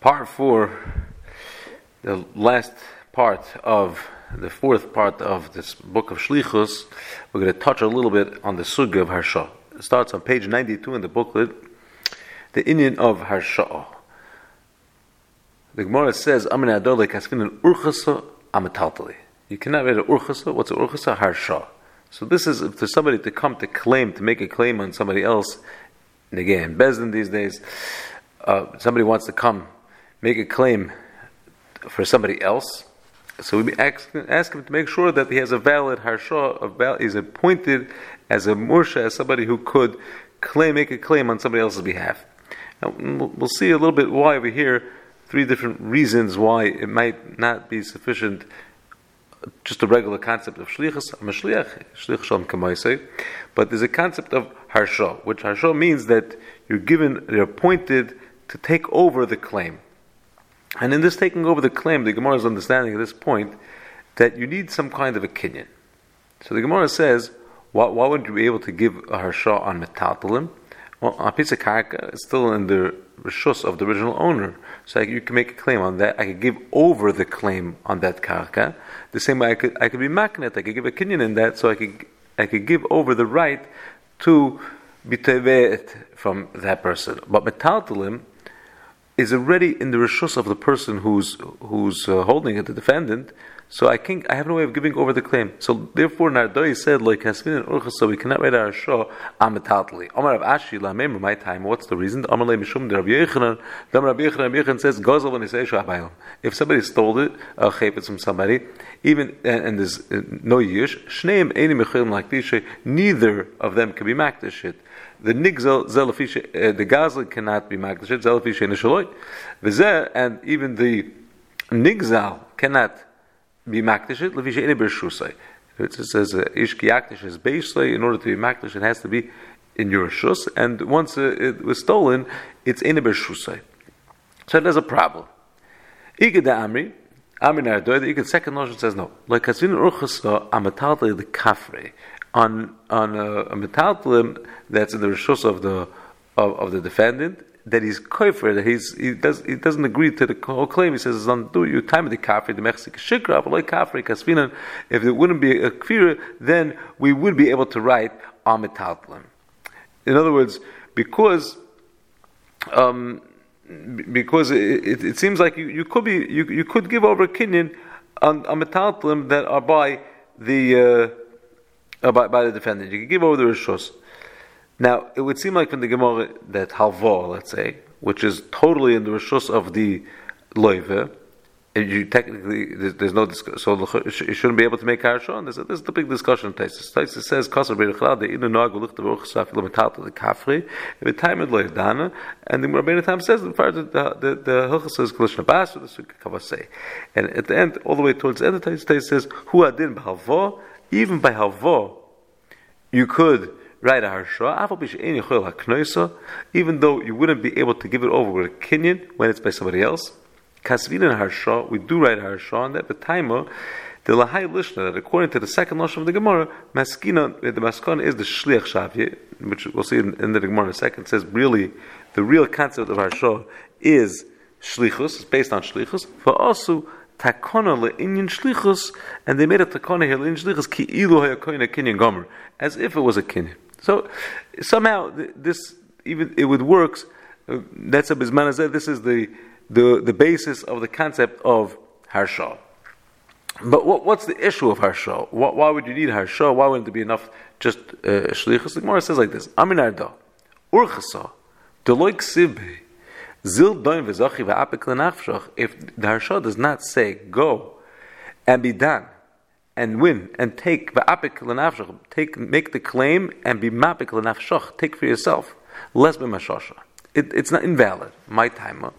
Part four, the last part of the fourth part of this book of Shlichus, we're going to touch a little bit on the Sugya of Harsha. It starts on page 92 in the booklet, the Indian of Harsha. The Gemara says, Amin Adole Kasvin Urchasa Amataltali. You cannot read an Urchasa. What's an Urchasa? Harsha. So this is for somebody to come to claim, to make a claim on somebody else. And again, Bezdin these days, uh, somebody wants to come make a claim for somebody else. So we ask, ask him to make sure that he has a valid harsha, he's appointed as a mursha, as somebody who could claim, make a claim on somebody else's behalf. Now, we'll see a little bit why over here, three different reasons why it might not be sufficient just a regular concept of shlichus. A shliach, shlich shalom but there's a concept of harsha, which harsha means that you're given, you're appointed to take over the claim. And in this taking over the claim, the Gemara is understanding at this point that you need some kind of a kinyan. So the Gemara says, why, why wouldn't you be able to give a harsha on metaltalim? Well, a piece of karka is still in the rishus of the original owner, so you can make a claim on that. I could give over the claim on that karka. The same way I could, I could be maknet. I could give a kinyan in that, so I could, I could give over the right to be from that person. But metaltalim is already in the rishus of the person who's who's uh, holding it, the defendant. So I can I have no way of giving over the claim. So therefore, Nardoi said like Hasmin and Urcha, so we cannot write our show amatatli. Omar of Ashi la member my time. What's the reason? Omar le mishum the Rabbi Yechanan. The Rabbi Yechanan says gozel when he says shabayim. If somebody stole it, a chaypet from somebody, even and, and there's uh, no yish, shneim any mechilim like this. Neither of them can be makdish it the nigzel zelafisha, uh, the gazel cannot be magdashet zelafisha the. V'zeh, and even the nigzal cannot be makdashet lefisha in bershusay. It says uh, ish kiyakdish is beislay. In order to be makdash, it has to be in your shus, and once uh, it was stolen, it's in a bershusay. So there's a problem. De amri. Amri Nardoy, the second notion says no. Like Kasvin Urchasa, Amatal the Kafre on on a, a metaltalim that's in the rishus of the of, of the defendant that he's koifer that he's he does he doesn't agree to the whole claim. He says it's on do you time the kafir the mexican shikra kafir kasfinan if there wouldn't be a kfir then we would be able to write on metaltalim. In other words, because um, because it, it, it, seems like you, you could be you, you could give over a kinyan on, on metaltalim that are by the uh, uh, by, by, the defendant. You can give over the rishos. Now, it would seem like from the Gemara that halva, let's say, which is totally in the rishos of the loive, you technically there's, there's no so you shouldn't be able to make harshon. this is the big discussion. Taisus Taisus says kasar beirachlad the inu nag ulicht beruch safil metalta the kafri the time it loy dana and the Rabbeinu Tam says the part the the the hilchas says kolishna bas the sukkah kavasei and at the end all the way towards the end of Taisus says hu adin b'halvo even by halvo, you could write a harsha, even though you wouldn't be able to give it over with a kinyan when it's by somebody else. Kasvin and harsha, we do write a harsha on that, but taima, the lahai lishna, that according to the second lashon of the Gemara, maskina, the maskana is the shliach shavye, which we'll see in, the Gemara in a second, says really, the real concept of harsha is shlichus, it's based on shlichus, for also takona le'inyan shlichus, and they made a takona here le'inyan shlichus ki ilu hayakoina kinyan gomer, as if it was a kinyan. So somehow this even it would works. Uh, that's a bismanazeh. This is the, the the basis of the concept of harsha. But what, what's the issue of harsha? Why, would you need harsha? Why wouldn't it be enough just uh, shlichus? The Gemara says like this: Aminarda urchasa deloik sibbe Zil. If the harsha does not say go and be done and win and take v'apik l'nachshach, take make the claim and be mapik l'nachshach, take for yourself. Less b'mashasha. It, it's not invalid. My timer.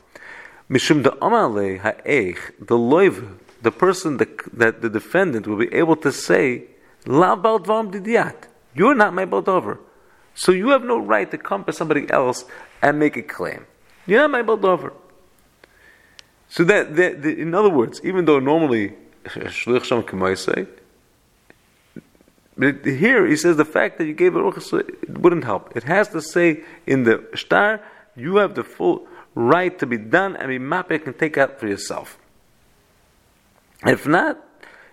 Mishum de amale ha'eich the loiv the person that, that the defendant will be able to say la baldvam didiat. You're not my baldover. So you have no right to come to somebody else and make a claim. You're not my over. So that, that, that, in other words, even though normally shlich sham say, but here he says the fact that you gave ruchas it wouldn't help. It has to say in the star you have the full right to be done and be mapik and take out for yourself. If not,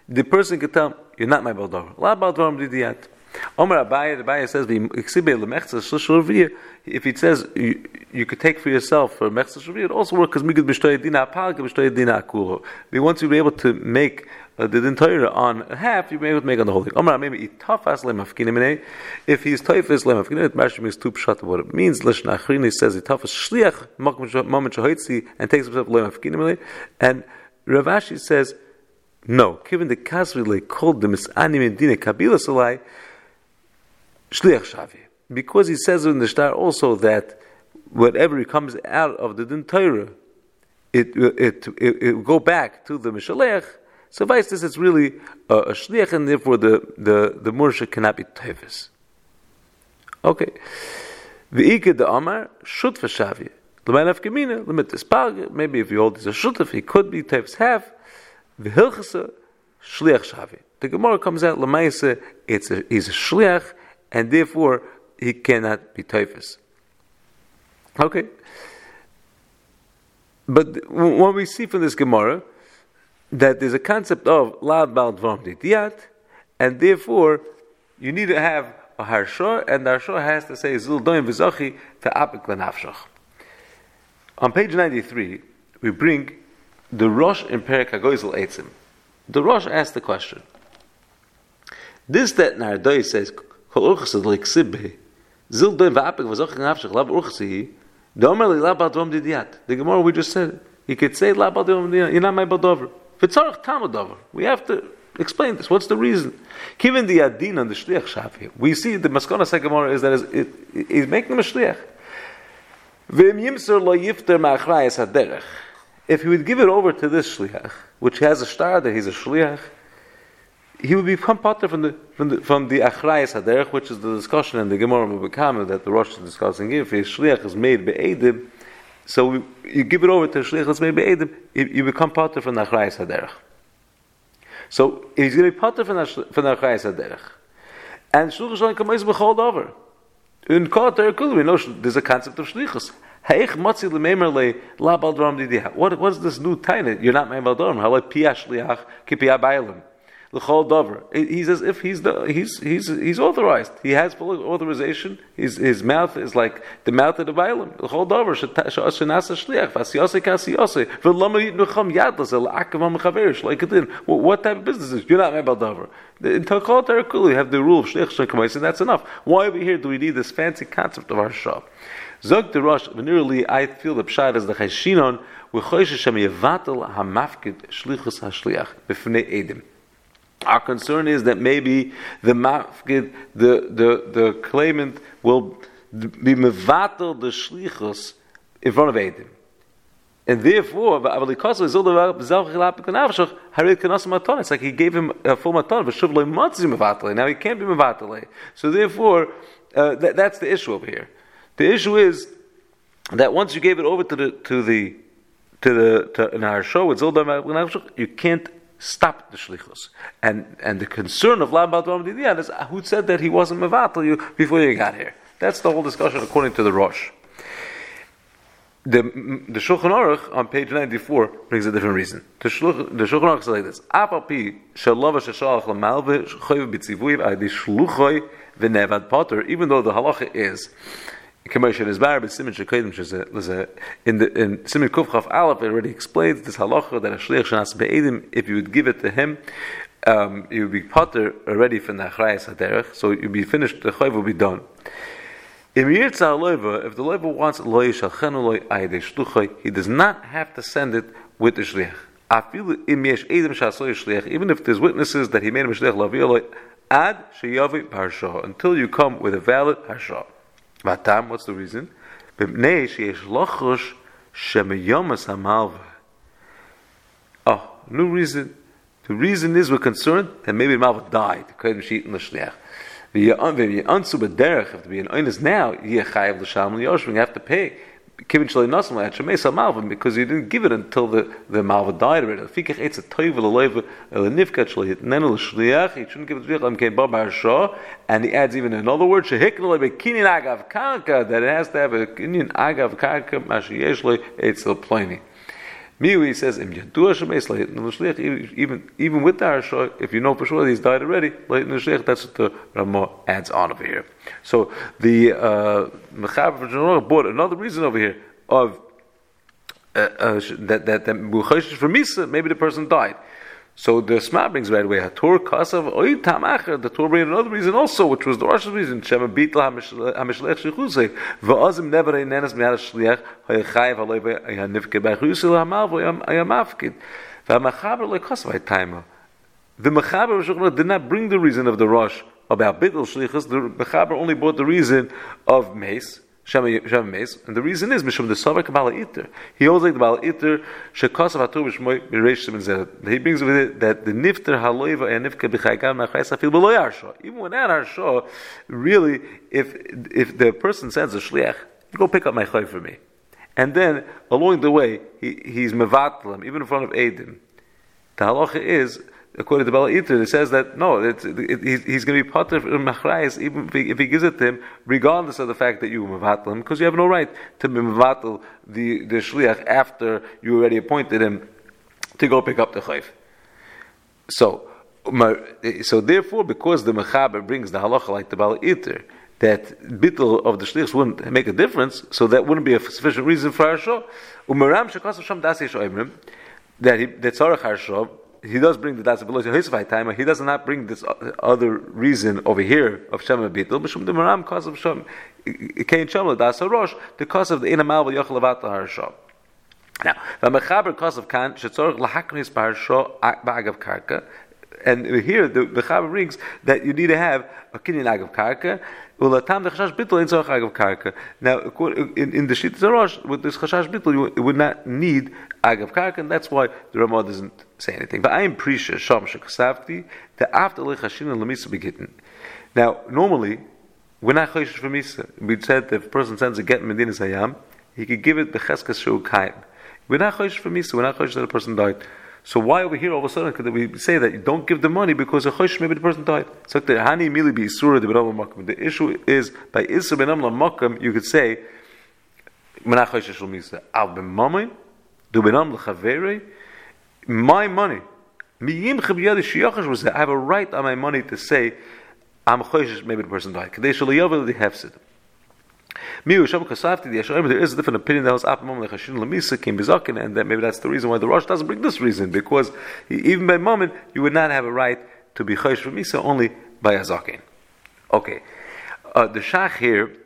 the person can tell, you're not my baldover. La baldover didiyat. Omer Abaye, the Abaye says, if it says you, you could take for yourself for mechza shvir, it also works because migad b'shtoy dina apal, b'shtoy dina akulo. Once you be able to make uh, the entire on half, you may able to make on the whole thing. Omer maybe itafas lemafkinim If he's toifas lemafkinim, it actually means two pshat what it means. Lishna achrini says itafas shliach moment shahoitzi and takes himself lemafkinim and Ravashi says no. Given the kasri called the misanim medina kabila salai shliach shavi because he says in the star also that whatever comes out of the din Torah, it it, it it go back to the mishalech. Suffice this, it's really a, a shliach, and therefore the the the mursha cannot be tevis. Okay, the iked the amar shut v'shavi. L'mayin gemina limit this pag. Maybe if you hold this a shutaf, he could be tevis half. The hilchasa shliach shavi. The Gemara comes out l'mayse. It's a he's a shliach, and therefore he cannot be typhus. Okay. But what we see from this Gemara, that there's a concept of lad bal dvam and therefore you need to have a harsha, and the harsha has to say zil doim v'zachi apik lenafshach. On page 93, we bring the Rosh in Perik HaGoizel Eitzim. The Rosh asks the question. This that Nardoi says, Urchas like sibbe, Zil doin va'apik v'zochik nafshach lab urchsi, domer li lab adom didiyat. The Gemara we just said, he could say lab adom didiyat, you're not my badover. V'tzarech tamadover. We have to explain this. What's the reason? Given the adin on the shliach shafi, we see the maskana Gemara is that it, it, he's making him a shliach. V'im yimser lo yifter ma'achrayas haderech. If he would give it over to this shliach, which has a star that he's a shliach, he would become potter from the from the from the achrayas haderech, which is the discussion in the Gemara Mubakama that the Rosh is discussing. If his shliach is made be'edim, so we, you give it over to a shliach that's made be'edim, you, you become potter from the achrayas haderech. So he's going to be potter from the from the achrayas haderech, and shluchas only comes b'chol over. In Kol we know there's a concept of shlichus. What, what is this new tiny? You're not my baldorm. How like piash the whole dover. He's as if he's the he's he's he's authorized. He has full authorization. His his mouth is like the mouth of the Bailam. The whole dover shenasa shliach vasiyase kasiyase v'lama yitnucham yadlas el akavam chaverish like it in. What type of business is? this? You're not about dover. In Talkot Terakul, you have the rule of shliach shenkamais, and that's enough. Why over here do we need this fancy concept of our shop? Zog the Rosh, venerally, I feel the pshat as the cheshinon, v'choysh Hashem yevatel hamafkid shlichus hashliach b'fnei edim. Our concern is that maybe the the, the, the claimant will be mevatel the shlichus in front of Edim. And therefore, it's like he gave him a full maton. Now he can't be mevatel. So therefore, uh, that, that's the issue over here. The issue is that once you gave it over to the to the to the to, our show with Zilda you can't stop the shlichus. And and the concern of Lambat Didian is who said that he wasn't mevatel you before you got here. That's the whole discussion according to the Rosh. The the Shulchan Aruch on page ninety four brings a different reason. The Shulchan, Aruch says like this: Apapi shalava sheshalach lamalve choyv b'tzivuiv adi shluchoy v'nevad potter. Even though the halacha is Commercial is bar, but Simon Shekodim was a in the in Simon Kufchaf Aleph it already explains this halacha that a shliach shanas be'edim if you would give it to him, um, you would be potter already from the achrayas haderech, so you'd be finished. The chayv will be done. If the loiva wants loy shalchenu loy ayde shluchay, he does not have to send it with the shliach. Even if there's witnesses that he made a shliach ad sheyavi parsha until you come with a valid parsha. Vatam, what's the reason? Oh, no reason. The reason is we're concerned that maybe Malva died. If to be an now, you have to pay Because you didn't give it until the, the Malva died. Already. Fikach L'Shliach, he shouldn't give it to Shliach. And he adds even another word, Shehik L'Leiv Kinyin Agav Karka, that it has to have a Kinyin Agav Karka, Mashi Yeshlei Eitz L'Plaining. Miwi says, even even with the Harsha, if you know for sure he's died already, that's what the Ramah adds on over here. So the uh, Mechaber brought another reason over here of uh, uh, that that that for Misa, maybe the person died. So the Sma brings right away Hator Kasav Tamacher. The Torah brings another reason also, which was the Rosh reason. Shema Bitla Hamishleich Shechusei Va'azim Never Einenes Miyad Shliach Hayachayev Haleve Ayanivke Bechusei Lamal V'Ayamavkid V'Amachaber LeKasav Haytaima. The Mechaber did not bring the reason of the Rosh about Bitl Shlichus. The Mechaber only brought the reason of Mace. Shem and the reason is Mishum the Savak Bala Iter. He holds like the Bala Iter Shekasav Hatu B'Shmoy B'Reish Shemin He brings with it that the Nifter Haloiva and Nifka B'Chaygam Nachayis Afil B'Loy Arsha. Even when at Arsha, really, if if the person sends a shliach, go pick up my chay for me, and then along the way he, he's mevatlam even in front of Edim. The halacha is according to Bala Iter, it says that no, it, it, he's going to be potter in machrayis even if he, if he, gives it to him, regardless of the fact that you mevatel him, because you have no right to mevatel the the shliach after you already appointed him to go pick up the chayv. So, so therefore, because the mechaber brings the halacha like the Bala Iter, that bittel of the shlichs wouldn't make a difference, so that wouldn't be a sufficient reason for our show. Umaram that he that tzarech harshov he does bring the das of time. He does not bring this other reason over here of Shem Bitul. Mishum the Maram cause of Shem Kain Shem das Rosh the cause of the inamal v'yochel avat harshah. Now the mechaber cause of kan shetzorach lahaknis parsha ba'agav karka. And here the Mechaber brings that you need to have a kinyan agav karka agav karka. Now, in, in the shit zarosh with this chashash bittul, you would not need agav karka, and that's why the Ramah doesn't say anything. But I am prisha sham shekasavti the after lechashin and lemisa begitten. Now, normally, we're not chayshish for misa. We said if a person sends a get in Medina Sayam, he could give it the cheskas shu kaim. We're not chayshish for misa. We're not chayshish that a person died. So why over here all of a sudden could we say that you don't give the money because a chosh maybe the person died? So the hani mili be surah the issue is by isra benam makam you could say menach chosh shel misa al b'mamin du benam lechavere my money miyim chabiyad shiyachash was I have a right on my money to say I'm chosh maybe the person died. Kadesh shel yavel the hefsid. There is a different opinion that was the Chacham Lemisa came Bizakin, and that maybe that's the reason why the Rosh doesn't bring this reason, because even by moment you would not have a right to be Chayish from Misa only by Azakin. Okay. Uh, the Shach here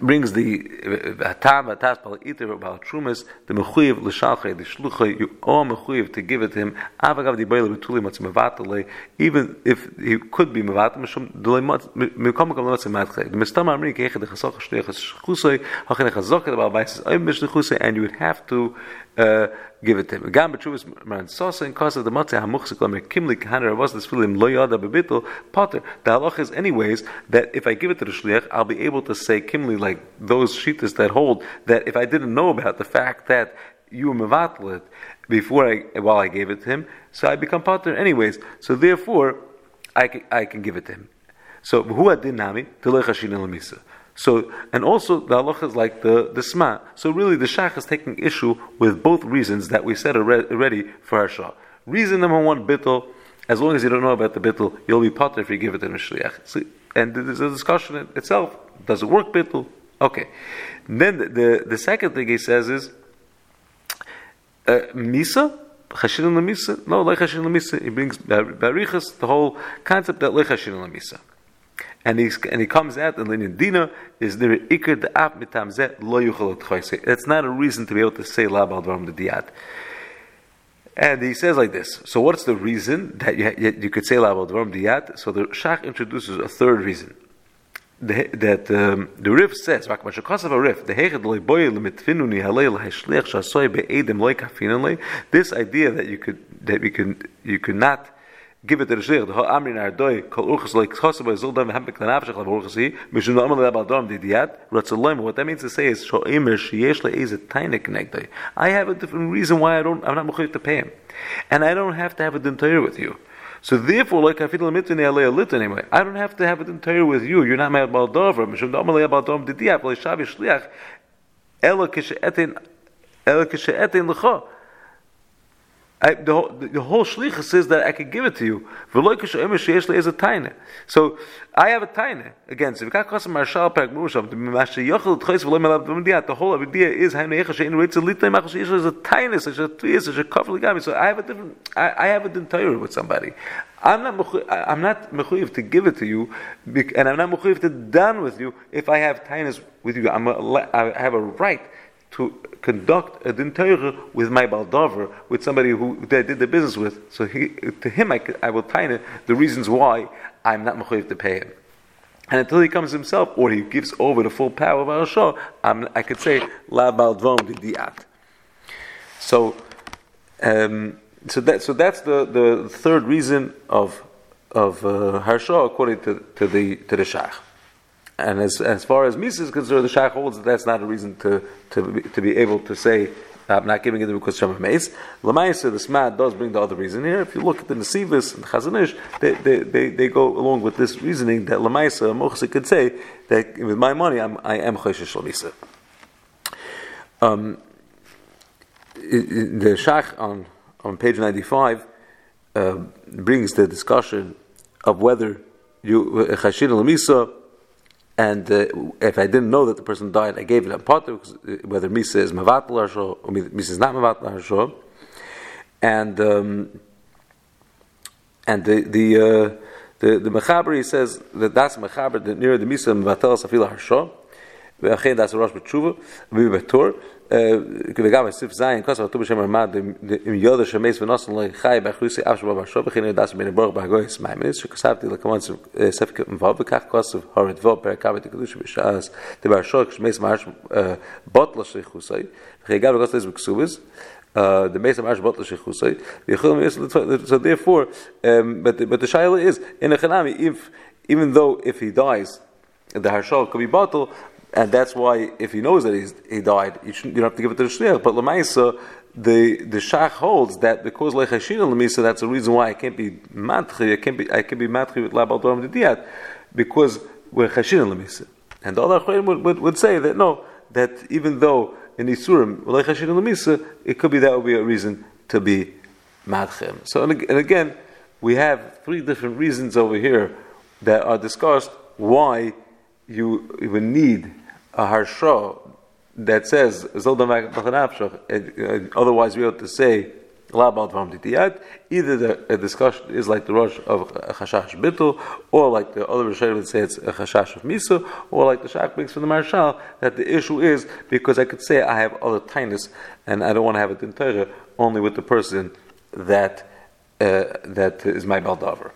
brings the uh, uh, hatam hatas uh, bal iter bal trumas the mechuyev l'shalche the shlucha you all mechuyev to give it to him. Avagav di beile betuli matz mevatale even if he could be mevat mishum delay matz mekom kom matz matche the mistam amri kege de chasach shtech chusay hachen chazok the bal bais ay mish chusay and you would have to uh, give it to him. Gam b'tshuvas man sosa in cause the matzah hamuchzik lamer kimli kahaner was this filim lo yada bebitul potter. The halach is anyways that if I give it to the shliach, I'll be able to say kimli like those shitas that hold that if I didn't know about the fact that you were mevatl it before I while I gave it to him, so I become potter anyways. So therefore, I can, I can give it to him. So who adin nami telechashin elamisa. So, and also the halacha is like the, the sma. So really the shach is taking issue with both reasons that we said already for Harsha. Reason number one, bittul, as long as you don't know about the bittul, you'll be potter if you give it to the shliach. So, and there's a discussion itself. Does it work bittul? Okay. Then the, the, the, second thing he says is, uh, misa? Chashin misa? No, like chashin misa. He brings barichas, the whole concept that like chashin misa and he and he comes out and the dina is the ikr the ap mitam zet lo yuchal It's not a reason to be able to say la dvarim the diat. And he says like this. So what's the reason that you, you could say la dvarim diat? So the Shach introduces a third reason. The, that um, the Rif says, "Because of a Rif, the This idea that you could that we can you could not give it to the shlich, the amrin ardoi, kol urchas like chosab by zildam hempik the nafshach lav urchasi, mishun amal lab adam didiyat, ratzalim, what that means to say is, sho imer sheyesh le'ez a tiny connectoi. I have a different reason why I don't, I'm not mechuyev to pay him. And I don't have to have a dintayr with you. So therefore, like I feel anyway, I don't have to have it entire with you. You're not my baldover. Mishum amal lab adam didiyat, v'le shavi shliach, ela kishe'etin, ela kishe'etin l'cho. I, the, whole, the, whole shlichus says that I could give it to you. is a taina. So I have a taina again. So if got custom marshal parak musham the whole idea is is a taina, such a such a kafel. So I have a different. I, I have a dentire with somebody. I'm not I'm not mechuyev to give it to you, and I'm not mechuyev to done with you if I have tainas with you. I'm a, I have a right to conduct a din with my baldover, with somebody who I did the business with. So he, to him, I, I will tell the reasons why I'm not mechayiv to pay him. And until he comes himself, or he gives over the full power of show, I could say la baldvom diat. So, um, so that so that's the, the third reason of of uh, according to, to the to the shach. And as, as far as Misa is concerned, the Shach holds that that's not a reason to, to, be, to be able to say, I'm not giving it because Shema Meis. Lamaisa, the Smad does bring the other reason here. If you look at the Nesivis and Chazon Ish, they, they, they, they, go along with this reasoning that Lamaisa, Mochse could say that with my money, I'm, I am Choshesh Lamisa. Um, the Shach on, on page 95 uh, brings the discussion of whether you, Chashin Lamisa, and uh, if I didn't know that the person died, I gave it a potter, uh, whether Misa is Mavatl or Misa is not Mavatl Harsho. And, um, and the, the, uh, the, the Mechaber, says that that's Mechaber, that near the Misa Mavatl Safila Harsho. ואכן דאס ראש בתשובה ובתור וגם בסעיף זין כוסף כתוב בשם הרמד עם יודע שמייס ונוסן לא חי באחריסי אף שבא בשוב וכן דאס בין הברוך בהגויס מיימס שכסבתי לכמון ספק מבוא וכך כוסף הורדבו פרק כבד הקדוש בשעס דבר שור כשמייס מרש בוטלה שריחוסי וכי גם בכוסף לזה בכסובס uh, the Mesa Marsh Butler Shechusay. So therefore, um, but the, but the shaila is in a chanami if even though if he dies, the harshal could be bottle, and that's why if he knows that he's, he died, you, you don't have to give it to the shliach. But lemaisa, the the shach holds that because lechashin lemisa, that's the reason why I can't be matchi. I can't be I can be matchi with labal doram diat because we're chashin lemisa. And the other would, would, would say that no, that even though in isurim lechashin lemisa, it could be that would be a reason to be matchem. So and, and again, we have three different reasons over here that are discussed why you would need a harsha that says otherwise we ought to say Either the discussion is like the rush of chashash bitul, or like the other Rishonim would say it's a chashash of misa, or like the shach brings from the marshal that the issue is because I could say I have other tinus and I don't want to have it in Torah only with the person that uh, that is my baldaver.